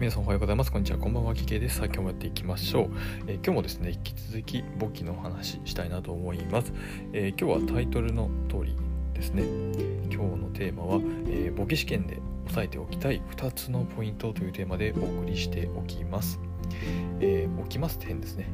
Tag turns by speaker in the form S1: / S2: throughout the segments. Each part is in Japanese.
S1: 皆さんおはようございます。こんにちは。こんばんは。キケです。さあ、今日もやっていきましょう。えー今日もですね、引き続き簿記の話したいなと思います。えー今日はタイトルの通りですね。今日のテーマは、えー簿記試験で押さえておきたい2つのポイントというテーマでお送りしておきます。えー、起きますって変ですね。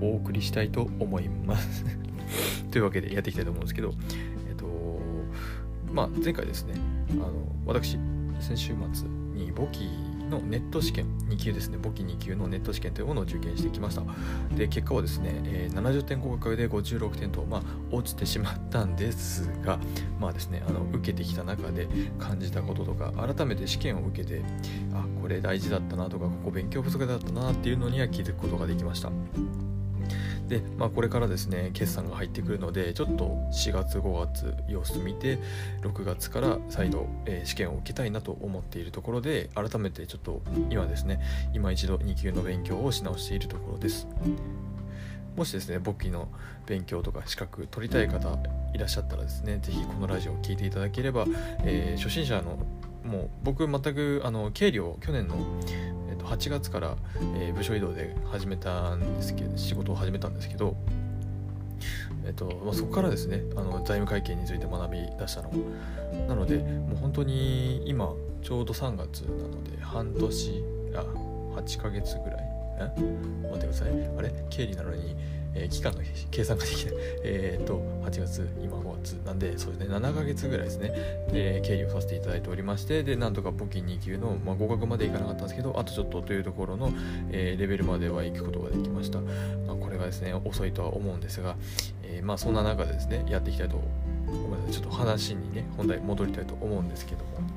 S1: お送りしたいと思います。というわけでやっていきたいと思うんですけど、えっ、と、まあ、前回ですね、あの私、先週末に簿記のネット試験2級ですね。簿記2級のネット試験というものを受験してきました。で結果はですね、えー70点合格で56点と、まあ、落ちてしまったんですがまあですねあの受けてきた中で感じたこととか改めて試験を受けてあこれ大事だったなとかここ勉強不足だったなっていうのには気づくことができました。で、まあ、これからですね決算が入ってくるのでちょっと4月5月様子見て6月から再度、えー試験を受けたいなと思っているところで改めてちょっと今ですね今一度2級の勉強をし直しているところです。もしですね簿記の勉強とか資格取りたい方いらっしゃったらですね是非このラジオを聞いていただければ、えー初心者のもう僕全くあの経理を去年の8月から、えー部署移動で始めたんですけど仕事を始めたんですけど、えっとまあ、そこからですねあの財務会計について学び出したの。なのでもう本当に今ちょうど3月なので半年あ8ヶ月ぐらい待ってください。あれ経理なのに、えー期間の計算ができない。えっと8月今5月なんでそうですね。7ヶ月ぐらいですね。で経理をさせていただいておりましてでなんとか簿記2級の、まあ、合格までいかなかったんですけどあとちょっとというところの、えーレベルまでは行くことができました、まあ、これがですね遅いとは思うんですが、えまあそんな中でですねやっていきたいとごめんなさいちょっと話にね本題戻りたいと思うんですけども。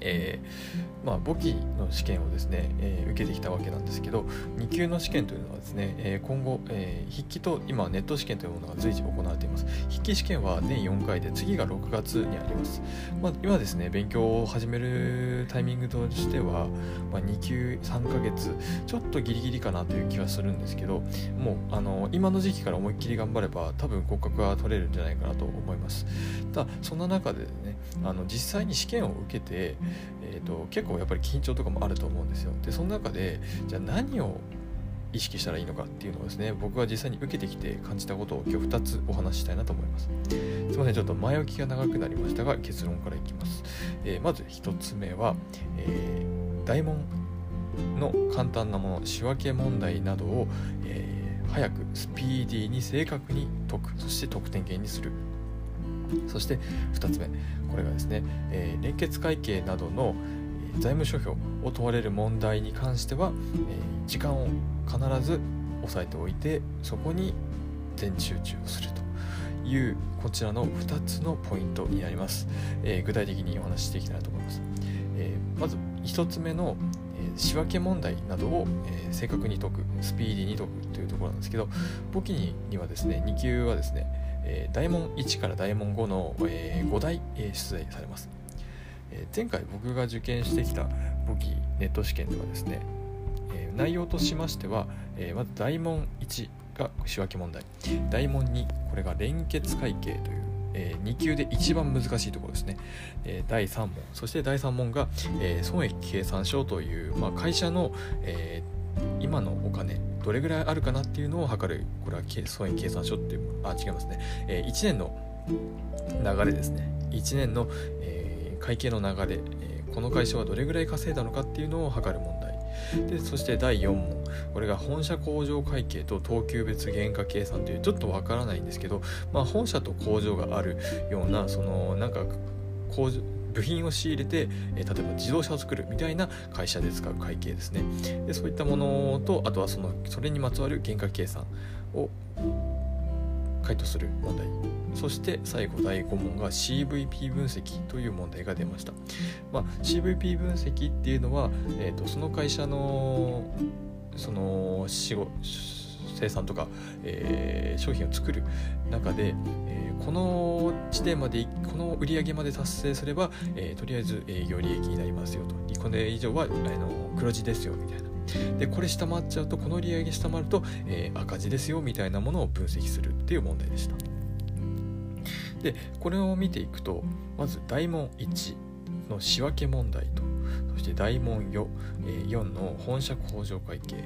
S1: えーまあ、簿記の試験をですね、えー受けてきたわけなんですけど2級の試験というのはですね、えー今後、えー筆記と今ネット試験というものが随時行われています。筆記試験は年4回で次が6月にあります、まあ、今ですね勉強を始めるタイミングとしては、まあ、2級3ヶ月ちょっとギリギリかなという気はするんですけどもうあの今の時期から思いっきり頑張れば多分合格は取れるんじゃないかなと思います。ただそんな中でねあの実際に試験を受けて、えー、と結構やっぱり緊張とかもあると思うんですよ。でその中でじゃあ何を意識したらいいのかっていうのをですね僕が実際に受けてきて感じたことを今日2つお話ししたいなと思います。すいませんちょっと前置きが長くなりましたが結論からいきます、えーまず1つ目は、えー大問の簡単なもの仕分け問題などを、えー早くスピーディーに正確に解く。そして得点圏にする。そして2つ目これがですね、えー連結会計などの財務諸表を問われる問題に関しては、えー時間を必ず押さえておいてそこに全集中をするというこちらの2つのポイントになります、えー具体的にお話ししていきたいと思います、えーまず1つ目の、えー仕分け問題などを、え正確に解くスピーディーに解くというところなんですけど簿記にはですね2級はですねえー大問1から大問5の、え5題、え出題されます、え前回僕が受験してきた簿記ネット試験ではですね、え内容としましては、えまず大問1が仕分け問題。大問2これが連結会計という、え2級で一番難しいところですね、えー第3問。そして第3問が、えー損益計算書という、まあ、会社の、えー今のお金どれぐらいあるかなっていうのを測る。これは計損益計算書っていうあ違いますね、え1年の流れですね。1年の、えー会計の流れ、えーこの会社はどれぐらい稼いだのかっていうのを測る問題。でそして第4問。これが本社工場会計と等級別原価計算というちょっとわからないんですけど、まあ、本社と工場があるようなそのなんか工場部品を仕入れて、えー例えば自動車を作るみたいな会社で使う会計ですね。でそういったものとあとはそのそれにまつわる原価計算を回答する問題。そして最後第5問が CVP 分析という問題が出ました、まあ、CVP 分析っていうのは、えー、とその会社のその仕事生産とか、えー商品を作る中で、えーこの地点までこの売り上げまで達成すれば、えーとりあえず営業利益になりますよと。これ以上はあの黒字ですよみたいな。でこれ下回っちゃうとこの売り上げ下回ると、えー赤字ですよみたいなものを分析するっていう問題でした。でこれを見ていくとまず大問1の仕分け問題と。そして大問4、4の本社工場会計。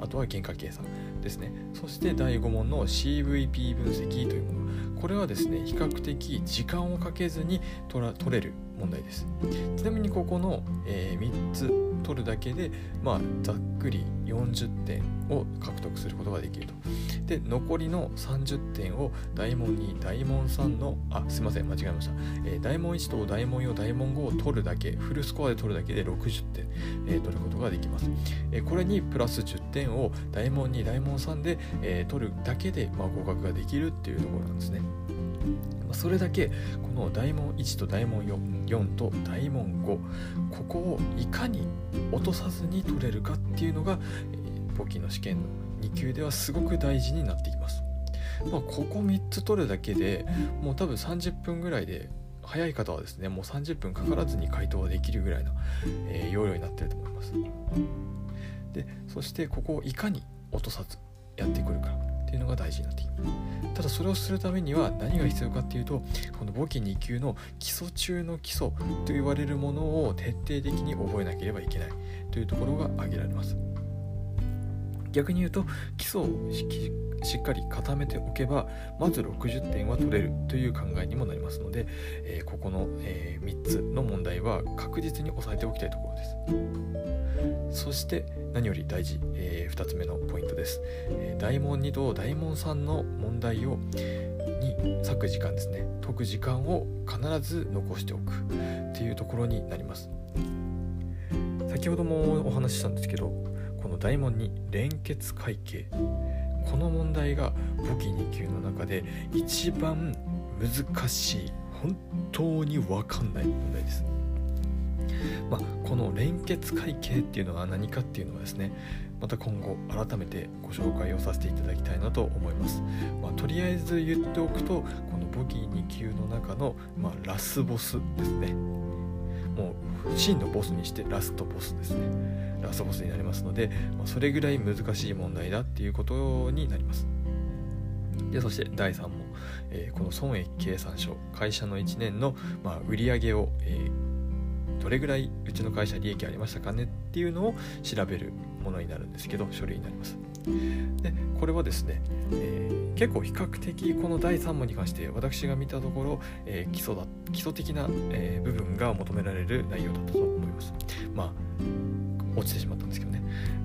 S1: あとは原価計算ですね。そして第5問の CVP 分析というもの。これはですね比較的時間をかけずに取れる問題です。ちなみにここの、えー、3つ。取るだけで、まあ、ざっくり40点を獲得することができると。で残りの30点を大問2大問3のあすいません間違えました、えー、大問1と大問4大問5を取るだけフルスコアで取るだけで60点、えー、取ることができます、えー、これにプラス10点を大問2大問3で、え、取るだけで、まあ、合格ができるっていうところなんですね。それだけこの大問1と大問 4, 4と大問5ここをいかに落とさずに取れるかっていうのが、え、簿記の試験の2級ではすごく大事になってきます。まあ、ここ3つ取るだけでもう多分30分ぐらいで早い方はですねもう30分かからずに回答ができるぐらいの、えー、容量になってると思います。でそしてここをいかに落とさずやってくるかっていうのが大事になってきます。ただそれをするためには何が必要かっていうとこの簿記2級の基礎中の基礎と言われるものを徹底的に覚えなければいけないというところが挙げられます。逆に言うと基礎をしっかり固めておけばまず60点は取れるという考えにもなりますので、えー、ここの、えー、3つの問題は確実に押さえておきたいところです。そして何より大事、えー、2つ目のポイントです、え大問2と大問3の問題をに割く時間ですね。解く時間を必ず残しておく。っていうところになります。先ほどもお話ししたんですけどこの大問に連結会計。この問題が簿記2級の中で一番難しい本当に分かんない問題です。まあ、この連結会計っていうのは何かっていうのはですねまた今後改めてご紹介をさせていただきたいなと思います、まあ、とりあえず言っておくとこの簿記2級の中の、まあ、ラスボスですね。もう真のボスにしてラストボスですね。ラストボスになりますので、まあ、それぐらい難しい問題だっていうことになります。でそして第3問、えー、この損益計算書会社の1年の、まあ、売上を、えー、どれぐらいうちの会社利益ありましたかねっていうのを調べるものになるんですけど書類になります。でこれはですね、えー、結構比較的この第3問に関して私が見たところ、えー、基礎だ基礎的な、えー、部分が求められる内容だったと思います。まあ落ちてしまったんですけどね、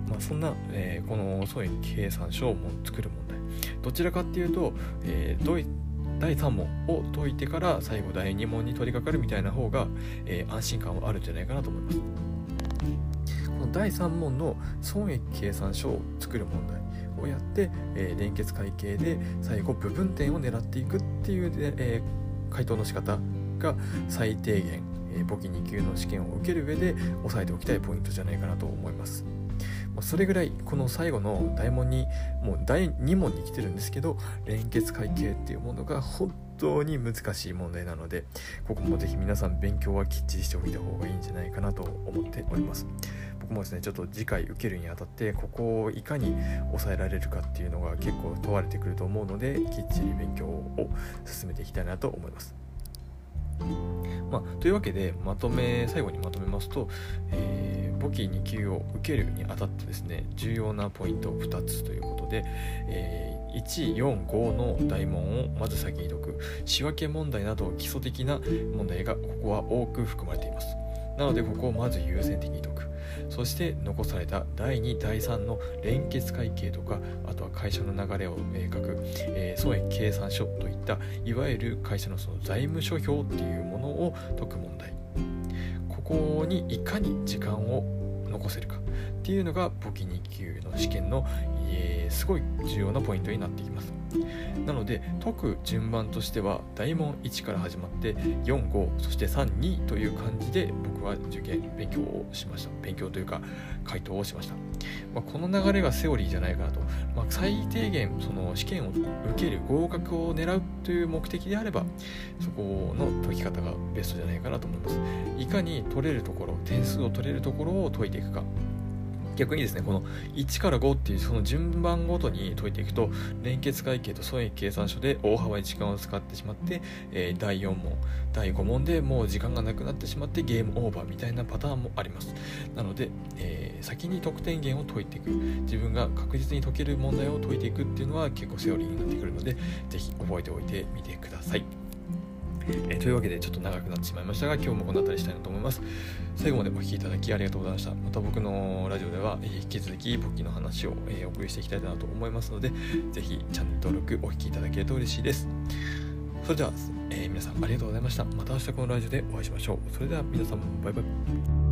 S1: まあ、そんな、えー、この損益計算書を作る問題。どちらかっていうと、えー、どい第3問を解いてから最後第2問に取り掛かるみたいな方が、えー、安心感はあるんじゃないかなと思いますこの第3問の損益計算書を作る問題をやって、えー、連結会計で最後部分点を狙っていくっていう、えー、回答の仕方が最低限え簿記2級の試験を受ける上で押さえておきたいポイントじゃないかなと思います。まそれぐらいこの最後の大問にもう第2問に来てるんですけど連結会計っていうものが本当に難しい問題なのでここもぜひ皆さん勉強はきっちりしておいた方がいいんじゃないかなと思っております。僕もですねちょっと次回受けるにあたってここをいかに抑えられるかっていうのが結構問われてくると思うのできっちり勉強を進めていきたいなと思います。まあ、というわけでまとめ最後にまとめますと、えー、簿記2級を受けるにあたってですね重要なポイント2つということで、えー、145の大問をまず先に解く。仕分け問題など基礎的な問題がここは多く含まれています。なのでここをまず優先的に解く。そして残された第2第3の連結会計とかあとは会社の流れを書く、えー、損益計算書といったいわゆる会社のその財務諸表っていうものを解く問題。ここにいかに時間を残せるかっていうのが簿記2級の試験の、え、すごい重要なポイントになってきます。なので解く順番としては大問1から始まって45そして32という感じで僕は受験勉強をしました。勉強というか回答をしました、まあ、この流れがセオリーじゃないかなと、まあ、最低限その試験を受ける合格を狙うという目的であればそこの解き方がベストじゃないかなと思います。いかに取れるところ点数を取れるところを解いていくか。逆にですねこの1から5っていうその順番ごとに解いていくと連結会計と損益計算書で大幅に時間を使ってしまって、えー、第4問第5問でもう時間がなくなってしまってゲームオーバーみたいなパターンもあります。なので、えー、先に得点源を解いていく。自分が確実に解ける問題を解いていくっていうのは結構セオリーになってくるので是非覚えておいてみてくださいえー、というわけでちょっと長くなってしまいましたが今日もこの辺りしたいなと思います。最後までお聴きいただきありがとうございました。また僕のラジオでは、え、引き続き簿記の話を、え、お送りしていきたいなと思いますので是非チャンネル登録お聴きいただけると嬉しいです。それでは、え、皆さんありがとうございました。また明日このラジオでお会いしましょう。それでは皆さんバイバイ。